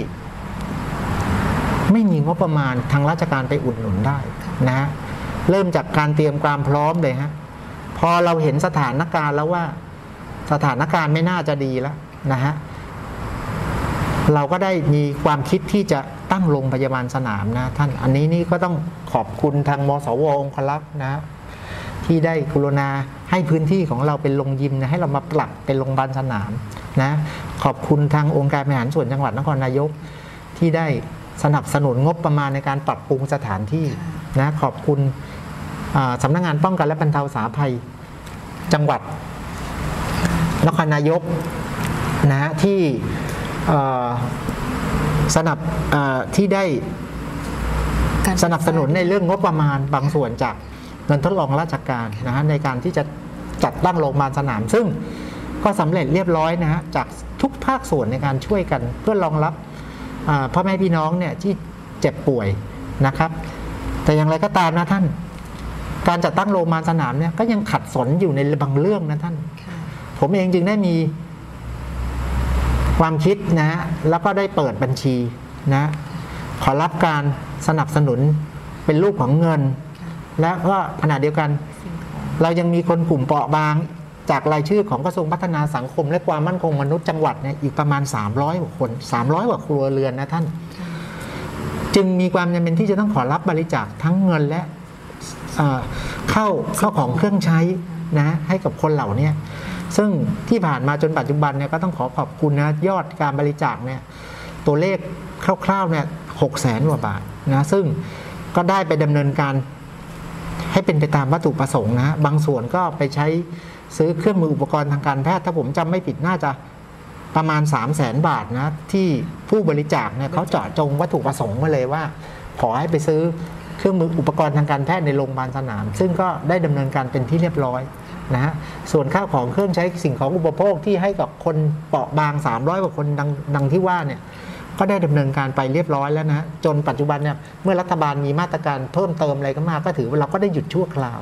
ไม่มีงบประมาณทางราชการไปอุดหนุนได้นะฮะเริ่มจากการเตรียมความพร้อมเลยฮะพอเราเห็นสถานการณ์แล้วว่า สถานการณ์ไม่น่าจะดีแล้วนะฮะเราก็ได้มีความคิดที่จะ ตั้งโรงพยาบาลสนามนะท่านอันนี้นี่ก็ต้องขอบคุณทางมสวองคลักษ์นะทที่ได้กรุณาให้พื้นที่ของเราเป็นโรงยิมนะให้เรามาปรับเป็นโรงพยาบาลสนามนะขอบคุณทางองค์การบริหารส่วนจังหวัดนครนายก ที่ได้สนับสนุนงบประมาณในการปรับปรุงสถานที่นะขอบคุณสำนักงานป้องกันและบรรเทาสาภัยจังหวัด นครนายกนะที่ สนับเอ่อที่ได้การสนับสนุนในเรื่องงบประมาณบางส่วนจากเงินทดลองราชการนะฮะในการที่จะจัดตั้งโรงพยาบาลสนาม ซึ่งก็สำเร็จเรียบร้อยนะฮะจากทุกภาคส่วนในการช่วยกัน เพื่อรองรับอ่าพ่อแม่พี่น้องเนี่ยที่เจ็บป่วยนะครับ แต่อย่างไรก็ตามนะท่าน การจัดตั้งโรงพยาบาลสนามเนี่ยก็ยังขัดสนอยู่ในบางเรื่องนะท่านค่ะผมเองจึงได้มี ความคิดนะฮะแล้วก็ได้เปิดบัญชีนะขอรับการสนับสนุนเป็นรูปของเงิน และก็ขณะเดียวกัน เรายังมีคนกลุ่มเปราะบาง จากรายชื่อของกระทรวงพัฒนาสังคม และความมั่นคงมนุษย์จังหวัดเนี่ยอีกประมาณ 300กว่าคน 300กว่าครัวเรือนนะท่าน จึงมีความจำเป็นที่จะต้องขอรับบริจาคทั้งเงินและเข้าเข้าของเครื่องใช้นะให้กับคนเหล่านี้ ซึ่งที่ผ่านมาจนปัจจุบันเนี่ยก็ต้องขอขอบคุณนะยอดการบริจาคเนี่ยตัวเลขคร่าวๆเนี่ยหกแสนกว่าบาทนะซึ่งก็ได้ไปดำเนินการให้เป็นไปตามวัตถุประสงค์นะบางส่วนก็ไปใช้ซื้อเครื่องมืออุปกรณ์ทางการแพทย์ถ้าผมจำไม่ผิดน่าจะประมาณ 3 0 0แสนบาทนะ ที่ผู้บริจาคเนี่ยเขาเจาะจงวัตถุประสงค์มาเลยว่า ขอให้ไปซื้อเครื่องมืออุปกรณ์ทางการแพทย์ในโรงพยาบาลสนาม ซึ่งก็ได้ดำเนินการเป็นที่เรียบร้อย นะฮะส่วนข้าวของเครื่องใช้สิ่งของอุปโภคที่ให้กับคนเปราะบาง 300กว่าคนดังดังที่ว่าเนี่ยก็ได้ดำเนินการไปเรียบร้อยแล้วนะจนปัจจุบันเนี่ยเมื่อรัฐบาลมีมาตรการเพิ่มเติมอะไรก็มา ก็ถือว่าเราก็ได้หยุดชั่วคราว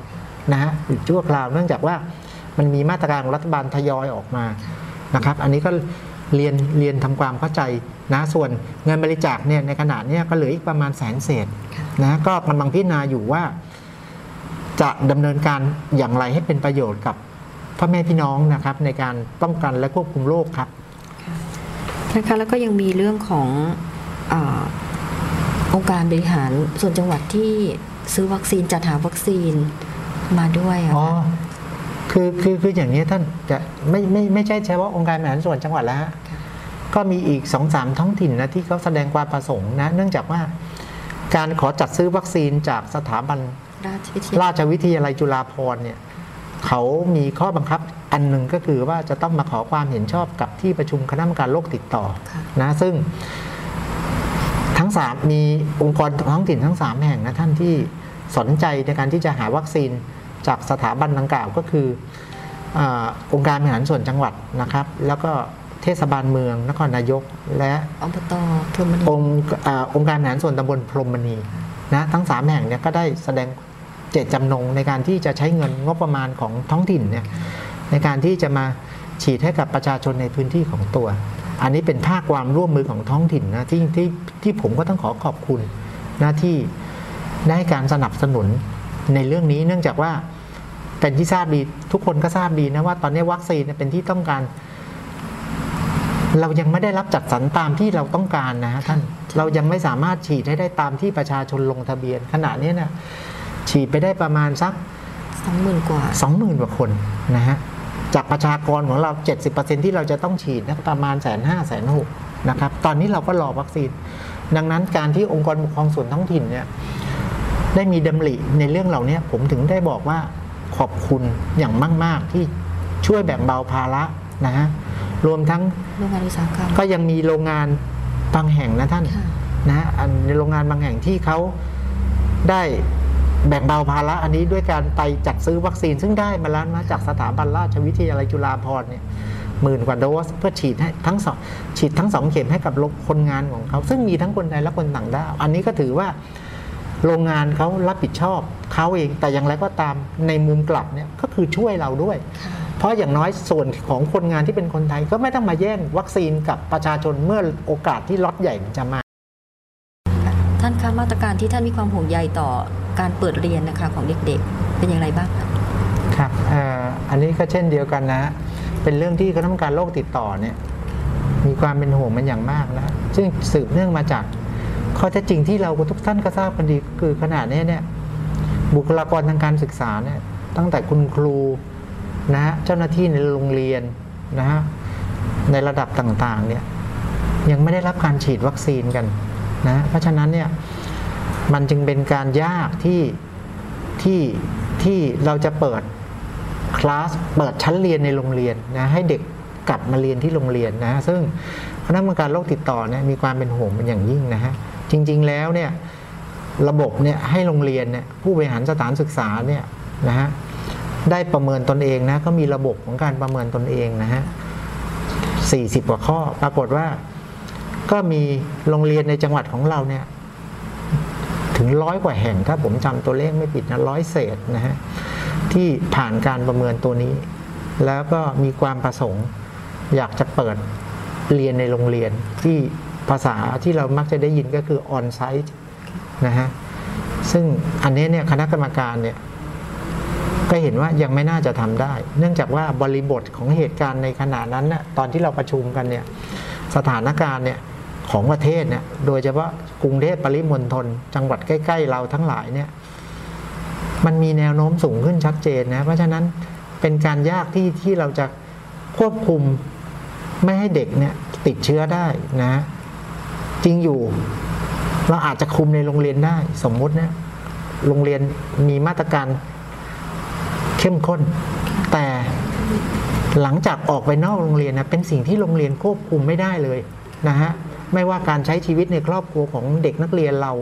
นะฮะหยุดชั่วคราวเนื่องจากว่ามันมีมาตรการของรัฐบาลทยอยออกมานะครับ อันนี้ก็เรียนเรียนทำความเข้าใจนะส่วนเงินบริจาคเนี่ยในขณะเนี้ยก็เหลืออีกประมาณแสนเศษนะก็กำลังพิจารณาอยู่ว่า จะดำเนินการอย่างไรให้เป็นประโยชน์กับพ่อแม่พี่น้องนะครับในการป้องกันและควบคุมโรคครับนะคะแล้วก็ยังมีเรื่องของอาองค์การบริหารส่วนจังหวัดที่ซื้อวัคซีนจัดหาวัคซีนมาด้วยอะอ๋อค่ะคือคือคืออย่างนี้ท่านจะไม่ไม่ไม่ใช่เฉพาะองค์การบริหารส่วนจังหวัดแล้วฮะก็มีอีกสองสามท้องถิ่นนะที่เขาแสดงความประสงค์นะเนื่องจากว่าการขอจัดซื้อวัคซีนจากสถาบัน ราชวิทยาราชวิทยาลัยจุฬาภรณ์เนี่ยเขามีข้อบังคับอันหนึ่งก็คือว่าจะต้องมาขอความเห็นชอบกับที่ประชุมคณะกรรมการโรคติดต่อค่ะนะซึ่งทั้งสามมีองค์กรท้องถิ่นทั้งสามแห่งนะท่านที่สนใจในการที่จะหาวัคซีนจากสถาบันดังกล่าวก็คืออาองค์การบริหารส่วนจังหวัดนะครับ แล้วก็เทศบาลเมืองนครนายก และอบตพรหมณีองค์อาองค์การบริหารส่วนตำบลพรหมณีนะทั้งสามแห่งเนี่ยก็ได้แสดง เจตจำนงในการที่จะใช้เงินงบประมาณของท้องถิ่นเนี่ยในการที่จะมาฉีดให้กับประชาชนในพื้นที่ของตัว อันนี้เป็นภาคความร่วมมือของท้องถิ่นนะที่ที่ที่ผมก็ต้องขอขอบคุณหนะที่ได้การสนับสนุนในเรื่องนี้เนื่องจากว่าเป็นที่ทราบดีทุกคนก็ทราบดีนะว่าตอนนี้วัคซีนเนี่ยเป็นที่ต้องการ เรายังไม่ได้รับจัดสรรตามที่เราต้องการนะฮะท่านเรายังไม่สามารถฉีดให้ได้ตามที่ประชาชนลงทะเบียนขณะนี้นะ ฉีดไปได้ประมาณสักสองหมื่นกว่า20,000กว่าคนนะฮะจากประชากรของเรา 70%ที่เราจะต้องฉีดนะประมาณแสนห้าแสนหกนะครับตอนนี้เราก็รอวัคซีน ดังนั้นการที่องค์กรปกครองส่วนท้องถิ่นเนี่ยได้มีดำริในเรื่องเหล่านี้ผมถึงได้บอกว่าขอบคุณอย่างมาก ๆ ที่ช่วยแบ่งเบาภาระนะฮะรวมทั้งโรงงานอุตสาหกรรมก็ยังมีโรงงานบางแห่งนะท่านค่ะนะอันในโรงงานบางแห่งที่เขาได้ แบ่งเบาภาระอันนี้ด้วยการไปจัดซื้อวัคซีน ซึ่งได้มาแล้วนะจากสถาบันราชวิทยาลัยจุฬาภรณ์เนี่ยหมื่นกว่าโดสเพื่อฉีดให้ทั้งสองฉีดทั้งสองเข็มให้กับคนงานของเขา ซึ่งมีทั้งคนไทยและคนต่างด้าวอันนี้ก็ถือว่าโรงงานเขารับผิดชอบเขาเองแต่อย่างไรก็ตามในมุมกลับเนี่ยก็คือช่วยเราด้วยค่ะเพราะอย่างน้อยส่วนของคนงานที่เป็นคนไทยก็ไม่ต้องมาแย่งวัคซีนกับประชาชนเมื่อโอกาสที่ล็อตใหญ่มันจะมาท่าน คะมาตรการที่ท่านมีความห่วงใยต่อการเปิดเรียนนะคะของเด็กๆ เป็นอย่างไรบ้างคะครับอันนี้ก็เช่นเดียวกันนะเป็นเรื่องที่คณะกรรมการโรคติดต่อเนี่ยมีความเป็นห่วงมันอย่างมากนะซึ่งสืบเนื่องมาจากข้อเท็จจริงที่เราทุกท่านก็ทราบกันดีคือขนาดนี้เนี่ยบุคลากรทางการศึกษาเนี่ยตั้งแต่คุณครูนะฮะเจ้าหน้าที่ในโรงเรียนนะฮะในระดับต่างๆเนี่ยยังไม่ได้รับการฉีดวัคซีนกันนะเพราะฉะนั้นเนี่ย มันจึงเป็นการยากที่ที่ที่เราจะเปิดคลาสเปิดชั้นเรียนในโรงเรียนนะให้เด็กกลับมาเรียนที่โรงเรียนนะซึ่งคณะกรรมการโรคติดต่อเนี่ยมีความเป็นห่วงเป็นอย่างยิ่งนะฮะจริง ๆแล้วเนี่ยระบบเนี่ยให้โรงเรียนเนี่ยผู้บริหารสถานศึกษาเนี่ยนะฮะได้ประเมินตนเองนะก็มีระบบของการประเมินตนเองนะฮะ40 กว่าข้อ ปรากฏว่า ก็มีโรงเรียนในจังหวัดของเราเนี่ย ถึงร้อยกว่าแห่ง ถ้าผมจำตัวเลขไม่ผิดนะร้อยเศษนะฮะที่ผ่านการประเมินตัวนี้ แล้วก็มีความประสงค์ อยากจะเปิดเรียนในโรงเรียนที่ภาษาที่เรามักจะได้ยินก็คือออนไซต์นะฮะซึ่งอันนี้เนี่ยคณะกรรมการเนี่ยก็เห็นว่ายังไม่น่าจะทำได้ เนื่องจากว่าบริบทของเหตุการณ์ในขณะนั้นน่ะตอนที่เราประชุมกันเนี่ยสถานการณ์เนี่ย ของประเทศเนี่ยโดยเฉพาะกรุงเทพปริมณฑลจังหวัดใกล้ ๆ เราทั้งหลายเนี่ยมันมีแนวโน้มสูงขึ้นชัดเจนนะเพราะฉะนั้นเป็นการยากที่ที่เราจะควบคุมไม่ให้เด็กเนี่ยติดเชื้อได้นะ จริงอยู่เราอาจจะคุมในโรงเรียนได้ สมมตินะโรงเรียนมีมาตรการเข้มข้น แต่หลังจากออกไปนอกโรงเรียนนะเป็นสิ่งที่โรงเรียนควบคุมไม่ได้เลยนะฮะ ไม่ว่าการใช้ชีวิตในครอบครัวของเด็กนักเรียนเรา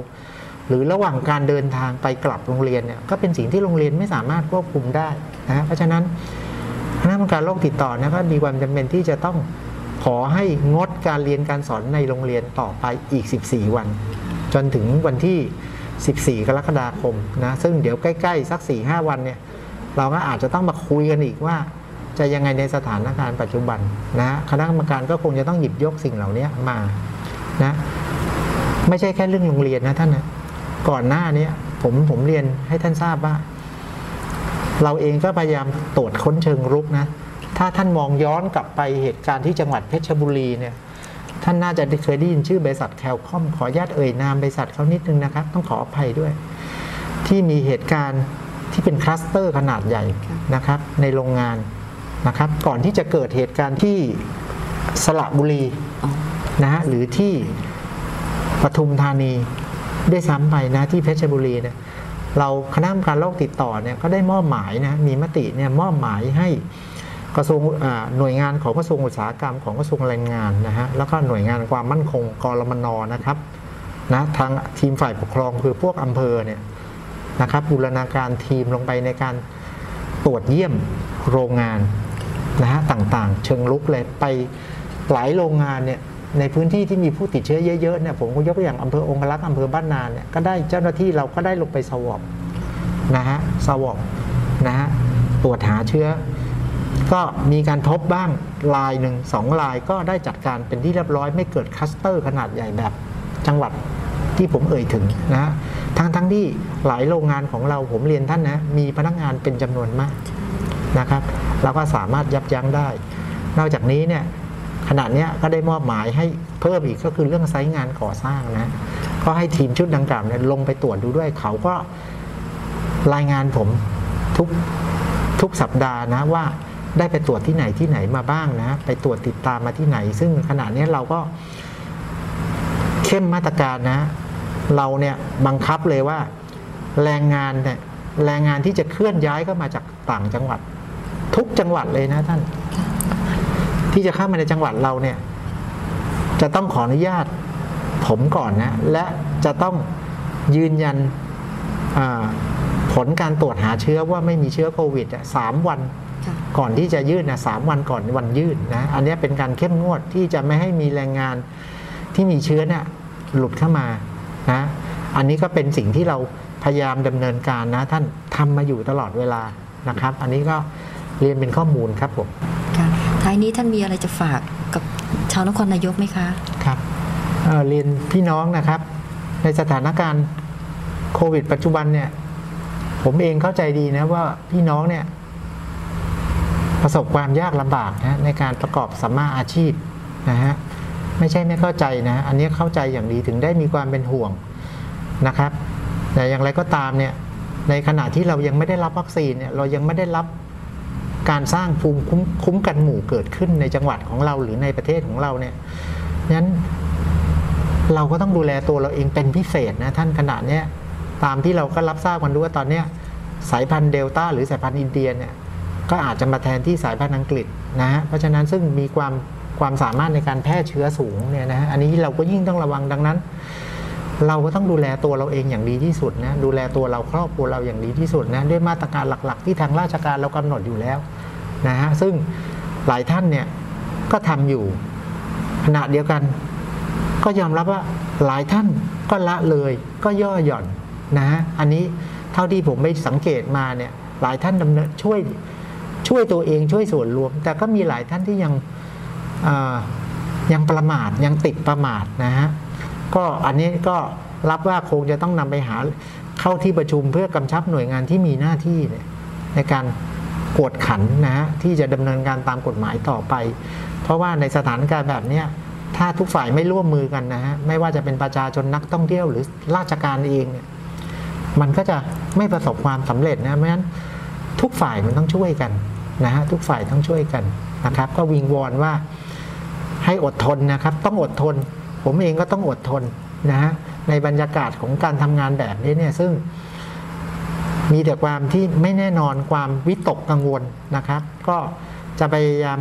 หรือระหว่างการเดินทางไปกลับโรงเรียนเนี่ยก็เป็นสิ่งที่โรงเรียนไม่สามารถควบคุมได้นะเพราะฉะนั้นคณะกรรมการโรคติดต่อนะก็มีความจำเป็นที่จะต้องขอให้งดการเรียนการสอนในโรงเรียนต่อไปอีก 14 วัน จนถึงวันที่ 14 กรกฎาคมนะซึ่งเดี๋ยวใกล้ ๆ สัก 4-5 วันเนี่ยเราก็อาจจะต้องมาคุยกันอีกว่า จะยังไงในสถานการณ์ปัจจุบันนะคณะกรรมการก็คงจะต้องหยิบยกสิ่งเหล่านี้มานะไม่ใช่แค่เรื่องโรงเรียนนะท่านนะก่อนหน้านี้ผมผมเรียนให้ท่านทราบว่า เราเองก็พยายามตรวจค้นเชิงรุกนะถ้าท่านมองย้อนกลับไปเหตุการณ์ที่จังหวัดเพชรบุรีเนี่ยท่านน่าจะเคยได้ยินชื่อบริษัทแคลคอมขออนุญาตเอ่ยนามบริษัทเขานิดนึงนะครับ ต้องขออภัยด้วย ที่มีเหตุการณ์ที่เป็นคลัสเตอร์ขนาดใหญ่นะครับ ในโรงงาน นะครับ ก่อนที่จะเกิดเหตุการณ์ที่สระบุรีนะฮะหรือที่ปทุมธานีได้ซ้ำไปนะที่เพชรบุรีเนี่ยเราคณะกรรมการโรคติดต่อเนี่ยก็ได้มอบหมายนะมีมติเนี่ยมอบหมายให้กระทรวงหน่วยงานของกระทรวงอุตสาหกรรมของกระทรวงแรงงานนะฮะแล้วก็หน่วยงานความมั่นคงกรมนนะครับนะทางทีมฝ่ายปกครองคือพวกอำเภอเนี่ยนะครับบูรณาการทีมลงไปในการตรวจเยี่ยมโรงงาน นะฮะต่างๆ เชิงลุกเลยไปหลายโรงงานเนี่ยในพื้นที่ที่มีผู้ติดเชื้อเยอะๆเนี่ยผมก็ยกตัวอย่างอำเภอองคลักษ์อำเภอบ้านนาเนี่ยก็ได้เจ้าหน้าที่เราก็ได้ลงไปสวอปนะฮะสวอปนะฮะตรวจหาเชื้อ ก็มีการพบบ้างลายหนึ่งสองลายก็ได้จัดการเป็นที่เรียบร้อย ไม่เกิดคลัสเตอร์ขนาดใหญ่แบบจังหวัดที่ผมเอ่ยถึงนะฮะทั้งทั้งที่หลายโรงงานของเราผมเรียนท่านนะมีพนักงานเป็นจำนวนมากนะครับ เราก็สามารถยับยั้งได้ นอกจากนี้เนี่ยขณะนี้ก็ได้มอบหมายให้เพิ่มอีกก็คือเรื่องไซต์งานก่อสร้างนะก็ให้ทีมชุดดังกล่าวเนี่ยลงไปตรวจดูด้วยเขาก็รายงานผมทุกทุกสัปดาห์นะว่าได้ไปตรวจที่ไหนที่ไหนมาบ้างนะ ไปตรวจติดตามมาที่ไหน ซึ่งขณะนี้เราก็เข้มมาตรการนะ เราเนี่ยบังคับเลยว่าแรงงานเนี่ยแรงงานที่จะเคลื่อนย้ายเข้ามาจากต่างจังหวัด ทุกจังหวัดเลยนะท่าน ที่จะเข้ามาในจังหวัดเราเนี่ย จะต้องขออนุญาตผมก่อนนะ และจะต้องยืนยันอ่าผลการตรวจหาเชื้อว่าไม่มีเชื้อโควิดอะสามวันค่ะก่อนที่จะยื่นนะสามวันก่อนวันยื่นนะ อันเนี้ยเป็นการเข้มงวดที่จะไม่ให้มีแรงงานที่มีเชื้อเนี่ยหลุดเข้ามานะอันนี้ก็เป็นสิ่งที่เราพยายามดำเนินการนะท่านทำมาอยู่ตลอดเวลานะครับ อันนี้ก็ เรียนเป็นข้อมูลครับผมค่ะท้ายนี้ท่านมีอะไรจะฝากกับชาวนครนายกไหมคะครับเอ่อเรียนพี่น้องนะครับ ในสถานการณ์โควิด ปัจจุบันเนี่ย ผมเองเข้าใจดีนะว่าพี่น้องเนี่ย ประสบความยากลำบากนะในการประกอบสัมมาอาชีพนะฮะไม่ใช่ไม่เข้าใจนะ อันนี้เข้าใจอย่างดีถึงได้มีความเป็นห่วงนะครับ แต่อย่างไรก็ตามเนี่ย ในขณะที่เรายังไม่ได้รับวัคซีนเนี่ย เรายังไม่ได้รับ การสร้างภูมิคุ้มกันหมู่เกิดขึ้นในจังหวัดของเราหรือในประเทศของเราเนี่ยนั้นเราก็ต้องดูแลตัวเราเองเป็นพิเศษนะท่านขนาดเนี้ยตามที่เราก็รับทราบกันด้วยว่าตอนเนี้ยสายพันธุ์เดลต้าหรือสายพันธุ์อินเดียเนี่ยก็อาจจะมาแทนที่สายพันธุ์อังกฤษนะฮะเพราะฉะนั้นซึ่งมีความความสามารถในการแพร่เชื้อสูงเนี่ยนะฮะอันนี้เราก็ยิ่งต้องระวังดังนั้น เราก็ต้องดูแลตัวเราเองอย่างดีที่สุดนะดูแลตัวเราครอบครัวเราอย่างดีที่สุดนะด้วยมาตรการหลัก ๆ ที่ทางราชการเรากำหนดอยู่แล้ว นะฮะซึ่งหลายท่านเนี่ยก็ทำอยู่ขณะเดียวกัน ก็ยอมรับว่าหลายท่านก็ละเลยก็ย่อหย่อนนะฮะอันนี้เท่าที่ผมไปสังเกตมาเนี่ยหลายท่านดำเนินช่วยช่วยตัวเองช่วยส่วนรวม แต่ก็มีหลายท่านที่ยังยังประมาทยังติดประมาทนะฮะก็อันนี้ก็รับว่าคงจะต้องนำไปหาเข้าที่ประชุมเพื่อกำชับหน่วยงานที่มีหน้าที่ในการ กวดขันนะฮะที่จะดำเนินการตามกฎหมายต่อไป เพราะว่าในสถานการณ์แบบนี้ถ้าทุกฝ่ายไม่ร่วมมือกันนะฮะไม่ว่าจะเป็นประชาชนนักท่องเที่ยวหรือราชการเองเนี่ยมันก็จะไม่ประสบความสำเร็จนะเพราะฉะนั้นทุกฝ่ายมันต้องช่วยกันนะฮะทุกฝ่ายต้องช่วยกันนะครับ ก็วิงวอนว่าให้อดทนนะครับ ต้องอดทน ผมเองก็ต้องอดทนนะฮะในบรรยากาศของการทำงานแบบนี้เนี่ยซึ่ง มีแต่ความที่ไม่แน่นอนความวิตกกังวลนะครับ ก็จะพยายาม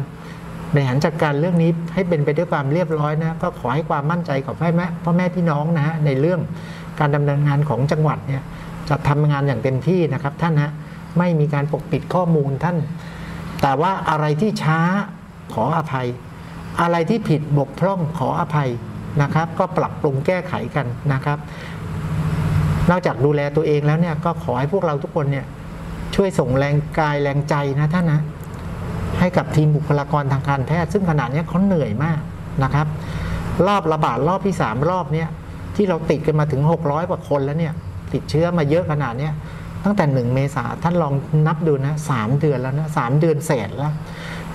บริหารจัดการเรื่องนี้ให้เป็นไปด้วยความเรียบร้อยนะก็ขอให้ความมั่นใจกับพ่อแม่พ่อแม่พี่น้องนะฮะในเรื่องการดำเนินงานของจังหวัดเนี่ยจะทำงานอย่างเต็มที่นะครับท่านฮะไม่มีการปกปิดข้อมูลท่าน แต่ว่าอะไรที่ช้าขออภัย อะไรที่ผิดบกพร่องขออภัยนะครับ ก็ปรับปรุงแก้ไขกันนะครับ นอกจากดูแลตัวเองแล้วเนี่ยก็ขอให้พวกเราทุกคนเนี่ยช่วยส่งแรงกายแรงใจนะท่านนะ ให้กับทีมบุคลากรทางการแพทย์ซึ่งขนาดนี้เขาเหนื่อยมากนะครับ รอบระบาดรอบที่สามรอบเนี้ยที่เราติดกันมาถึง 600 กว่าคนแล้วเนี่ยติดเชื้อมาเยอะขนาดนี้ตั้งแต่หนึ่งเมษาท่านลองนับดูนะสามเดือนแล้วนะสามเดือนเศษแล้ว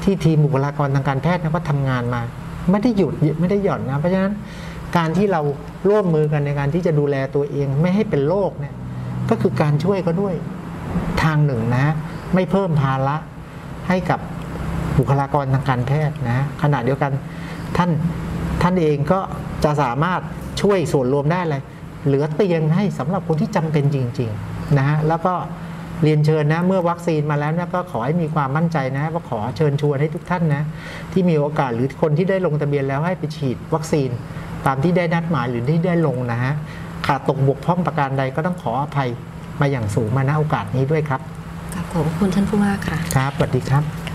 ที่ทีมบุคลากรทางการแพทย์เนยก็ทำงานมา ไม่ได้หยุดไม่ได้หย่อนนะเพราะฉะนั้น การที่เราร่วมมือกันในการที่จะดูแลตัวเองไม่ให้เป็นโรคเนี่ยก็คือการช่วยก็ด้วยทางหนึ่งนะ ไม่เพิ่มภาระให้กับบุคลากรทางการแพทย์นะขณะเดียวกันท่านท่านเองก็จะสามารถช่วยส่วนรวมได้เลยเหลือเตียงให้สำหรับคนที่จำเป็นจริงๆนะฮะแล้วก็เรียนเชิญนะเมื่อวัคซีนมาแล้วเนี่ยก็ขอให้มีความมั่นใจนะว่าขอเชิญชวนให้ทุกท่านนะที่มีโอกาสหรือคนที่ได้ลงทะเบียนแล้วให้ไปฉีดวัคซีน ตามที่ได้นัดหมายหรือที่ได้ลงนะฮะขาดตกบกพร่องประการใดก็ต้องขออภัยมาอย่างสูงมาณโอกาสนี้ด้วยครับขอบคุณท่านผู้ว่าค่ะ ครับสวัสดีครับ